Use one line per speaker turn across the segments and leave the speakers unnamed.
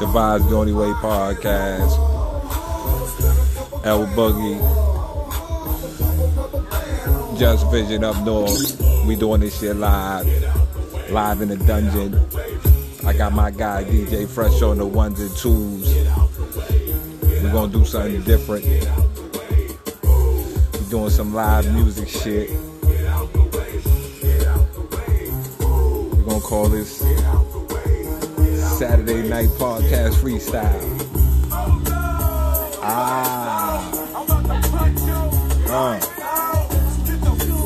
The Vibes the Only Way podcast. L Boogie. Just Vision up north. We doing this shit live. Live in the dungeon. I got my guy DJ Fresh on the ones and twos. We're gonna do something different. We're doing some live music shit. We're gonna call this Saturday Night Podcast Freestyle. Ah. Uh.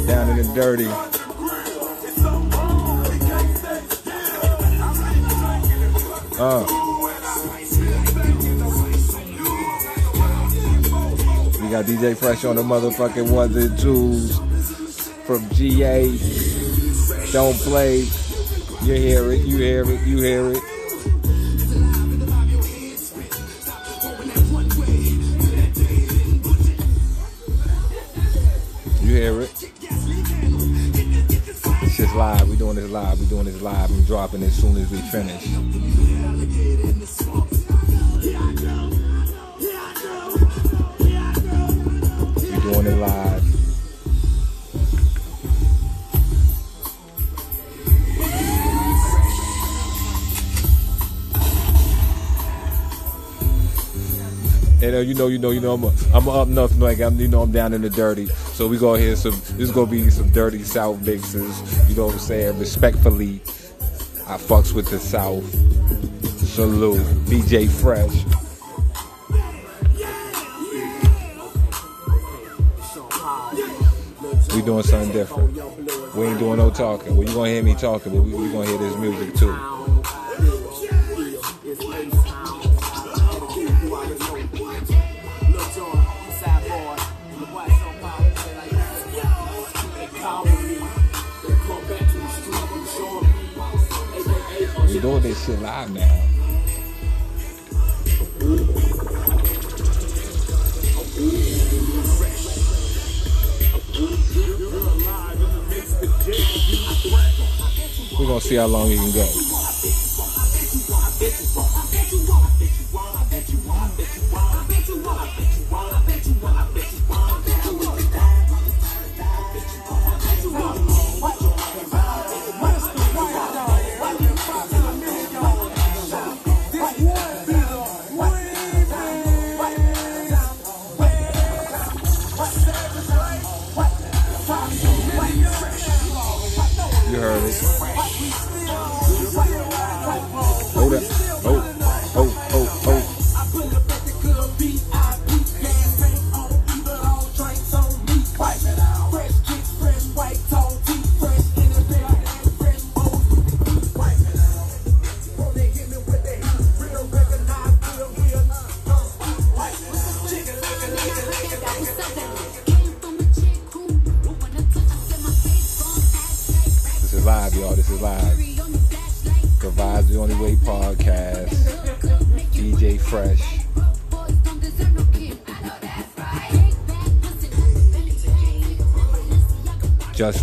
Down in the dirty. Uh. We got DJ Fresh on the motherfucking ones and twos from GA. Don't play. You hear it, you hear it, you hear it. Doing this live. I'm dropping as soon as we finish. We're doing it live. And uh, you know, you know, you know, I'm, a, I'm a up north, like I'm, you know, I'm down in the dirty. So we gonna hear some. This is gonna be some dirty South mixes. You know what I'm saying? Respectfully, I fucks with the South. Salute, DJ Fresh. We doing something different. We ain't doing no talking. Well, you gonna hear me talking, but we, we gonna hear this music too. This shit live now. We're gonna see how long he can go.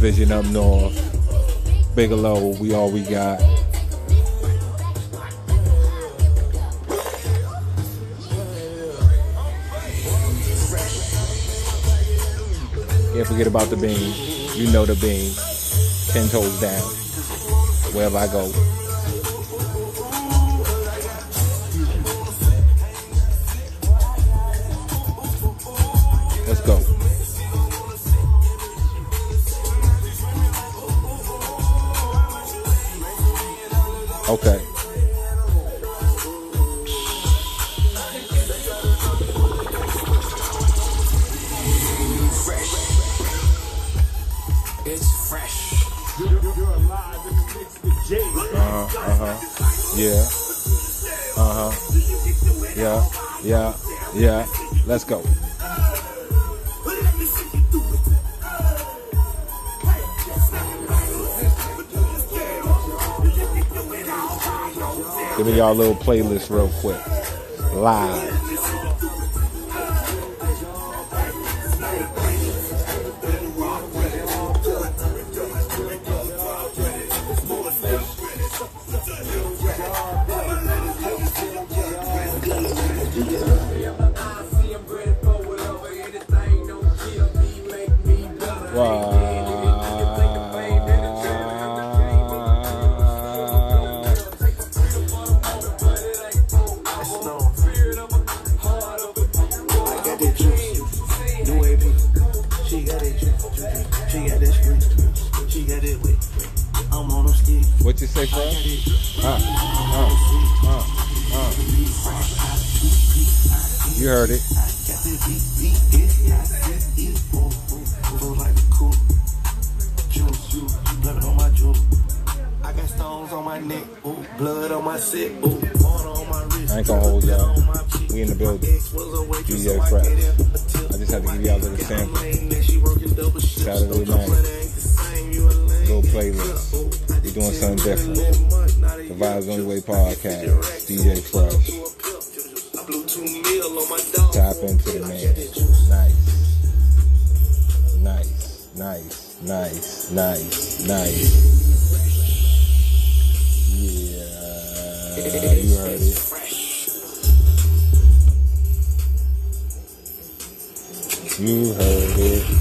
Vision up north. Bigelow, we all we got. Can't forget about the bean. You know the bean. Ten toes down. Wherever I. Go. Okay.
It's fresh.
Uh huh. Uh huh. Yeah. Uh huh. Yeah. Yeah. Yeah. Let's go. Give me y'all a little playlist real quick. Live. Wow.
Neck. Ooh, blood on my set. Ooh, on my wrist.
I ain't gonna hold y'all. We in the building. DJ Fresh. I just had to give y'all a little sample. Saturday night. Little playlist. We doing something different. The Vibes Only Way podcast. DJ Fresh. Tap into the man. Nice. Nice. Nice. Nice. Nice. Nice. You heard it. You heard it.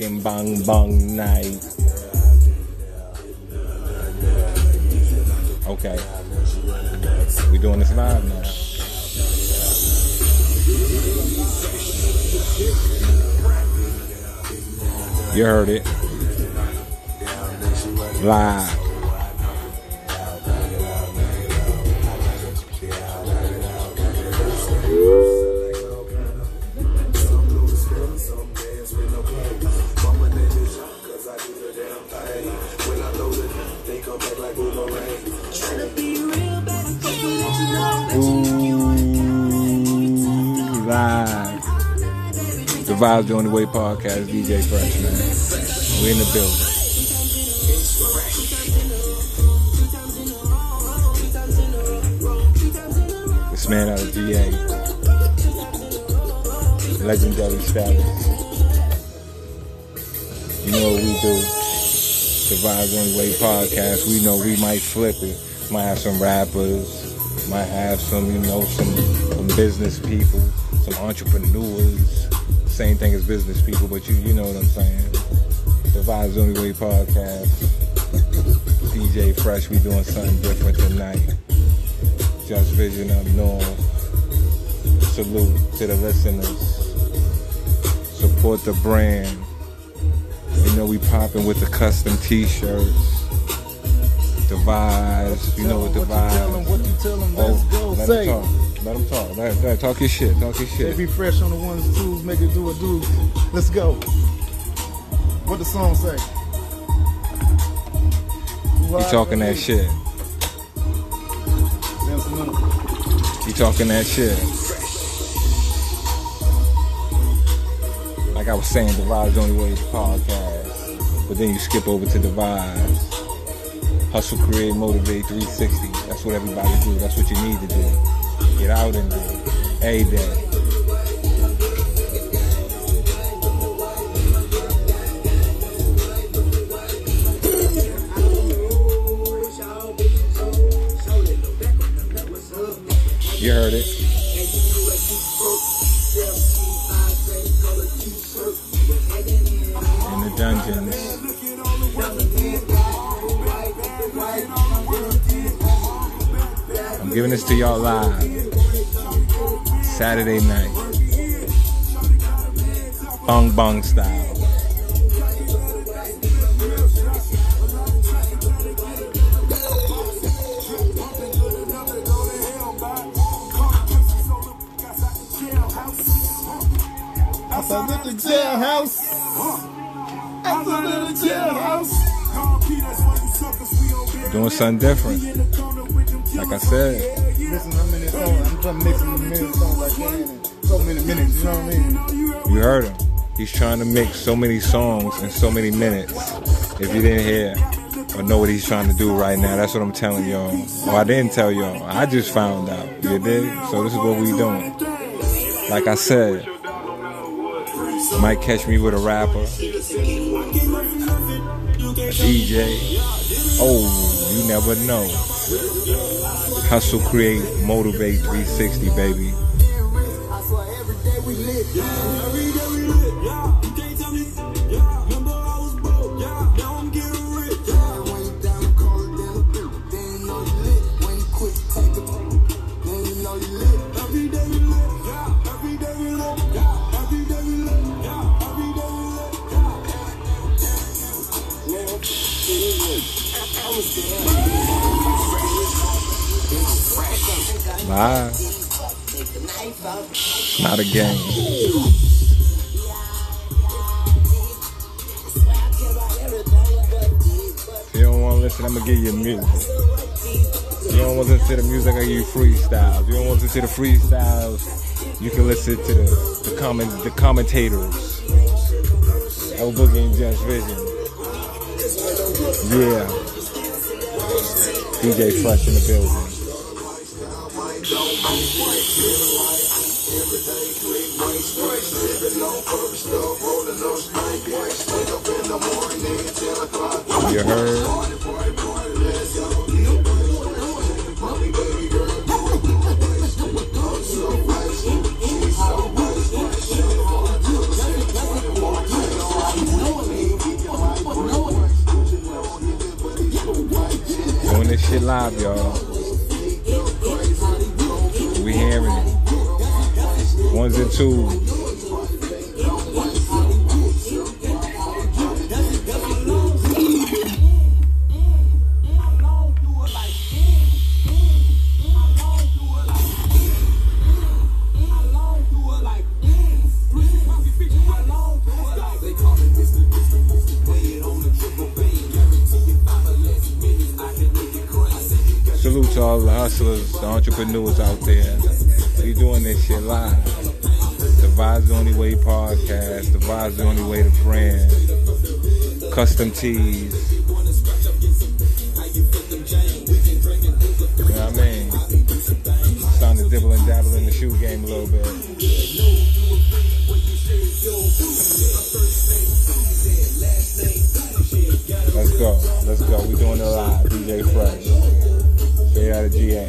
Motherfucking bong bong night. Okay. We doing this live now. You heard it. Live. The Vibes the Only Way podcast, DJ Fresh, man. We in the building. This man out of GA. Legendary status. You know what we do. The Vibes Only Way podcast. We know we might flip it. Might have some rappers. Might have some, you know, some, some business people, some entrepreneurs. Same thing as business people, but you you know what I'm saying. The Vibes Only Way podcast. DJ Fresh, we doing something different tonight. Just Vision up north. Salute to the listeners. Support the brand. You know we popping with the custom t-shirts. The vibes. You know what the
What you tell 'em,
vibes.
what you tell 'em, let's oh, go.
let
Say.
Let him talk. Let, let, talk your shit. Talk your shit.
They be fresh on the ones, twos, make it do a do. Let's go. What the song say?
You talking that shit. You talking that shit. Like I was saying, the Vibes Only Way to podcast. But then you skip over to the Vibes. Hustle, create, motivate, 360. That's what everybody do. That's what you need to do. Get out and do. Every day. You heard it. In the dungeons. I'm giving this to y'all live. Saturday night. Bong bong style.
Of the jailhouse. Outside of the jailhouse.
Doing something different. Like I said.
Songs? I'm trying to mix So many minutes, you know what I mean?
You heard him. He's trying to mix so many songs in so many minutes. If you didn't hear or know what he's trying to do right now, that's what I'm telling y'all. Well, I didn't tell y'all. I just found out. You did? So this is what we doing. Like I said, might catch me with a rapper, a DJ. Oh, you never know. Hustle, create, motivate 360, baby. You freestyles. If you don't want to listen to the freestyles, you can listen to the the comment the commentators. L Boogie and Just Vision. Yeah. DJ Fresh in the building. You heard? Shit live, y'all. We hearing it. Ones and twos. Hustlers, the entrepreneurs out there. We doing this shit live. The Vibes the Only Way podcast, the Vibes the Only Way to brand, custom tees. You know what I mean? Starting to dibble and dabble in the shoe game a little bit. Let's go. Let's go. We doing it live. DJ Fresh. Straight out of GA.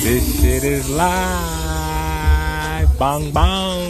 This shit is live. Bang bang.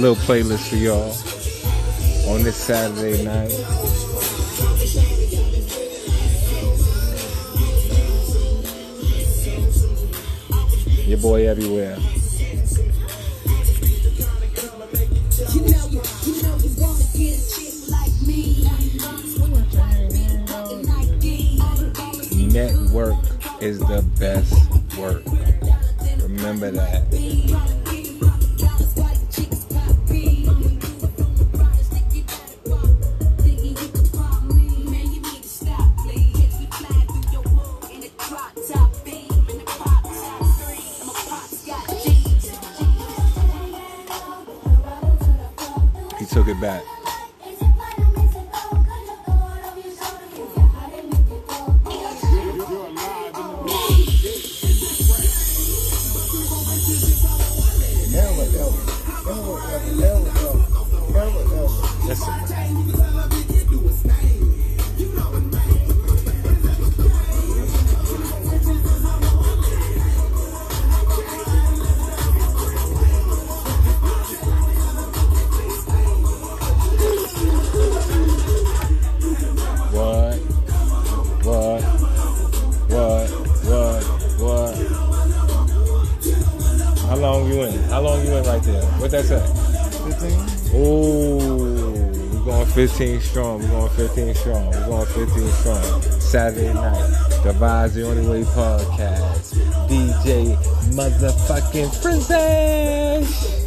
Little playlist for y'all on this Saturday night. Your boy everywhere. Network is the best work. Remember that. Never. Listen.
15
strong. We're going 15 strong. We're going 15 strong. Saturday night. The Vibes the Only Way podcast. DJ motherfucking Fresh.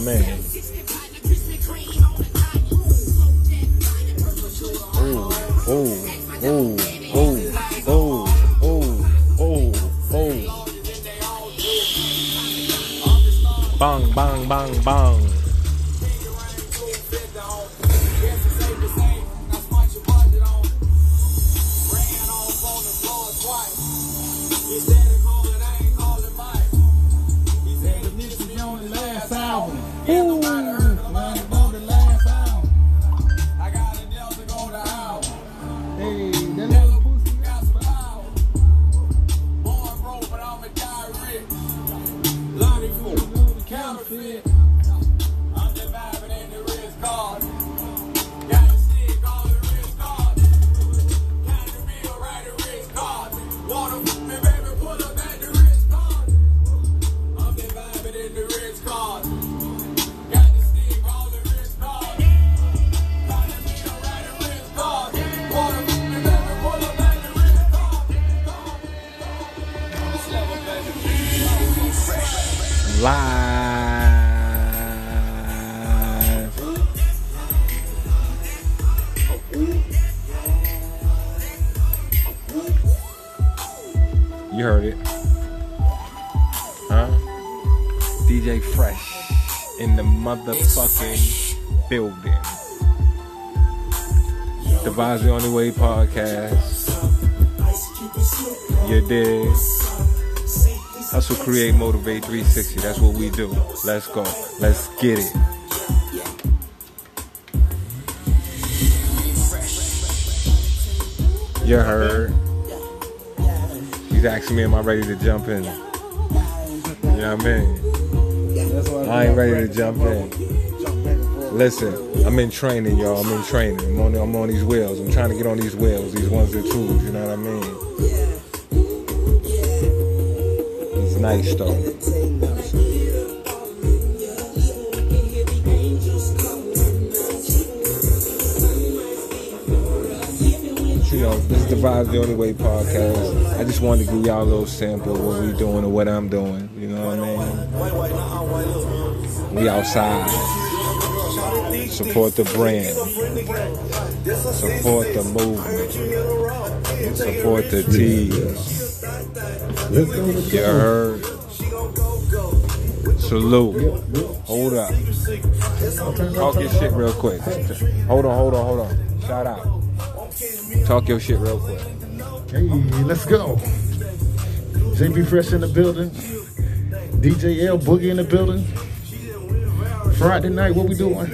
Oh, oh, oh, oh, oh, oh, oh. Bang, bang, bang, bang. Motherfucking building. The Vibes the Only Way podcast. You did. Hustle, create, motivate 360. That's what we do. Let's go. Let's get it. You heard. He's asking me, am I ready to jump in? You know what I mean? I ain't ready to jump in.
Jump back and forth.
Listen, I'm in training, y'all. I'm in training. I'm on, I'm on these wheels. I'm trying to get on these wheels, these ones and twos. You know what I mean? It's nice though. You know, this is the Vibes the Only Way podcast. I just wanted to give y'all a little sample of what we doing and what I'm doing. We outside. Support the brand. Support the movement. Support the tees. You heard? Salute. Hold up. Talk your shit real quick. Hold on, hold on, hold on. Shout out. Talk your shit real quick.
Hey, let's go. JB Fresh in the building. DJ L Boogie in the building. Friday night, what we doing?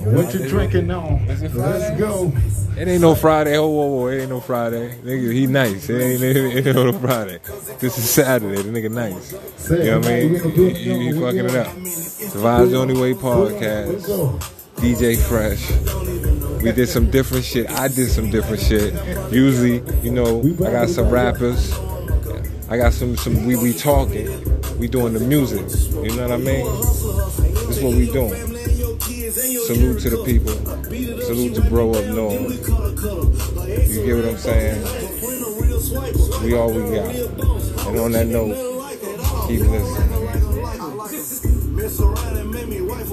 What you drinking on? Let's go.
It ain't no Friday. Oh, whoa, whoa. It ain't no Friday. Nigga, he nice. It ain't, it ain't no Friday. This is Saturday. The nigga nice. You know what I mean? He, he, he fucking it up. The Vibes the Only Way podcast. DJ Fresh. We did some different shit. I did some different shit. Usually, you know, I got some rappers. I got some some we we talking. We doing the music. You know what I mean? This is what we doing. Salute to the people. Salute to bro up north. You get what I'm saying? We all we got. And on that note, keep listening.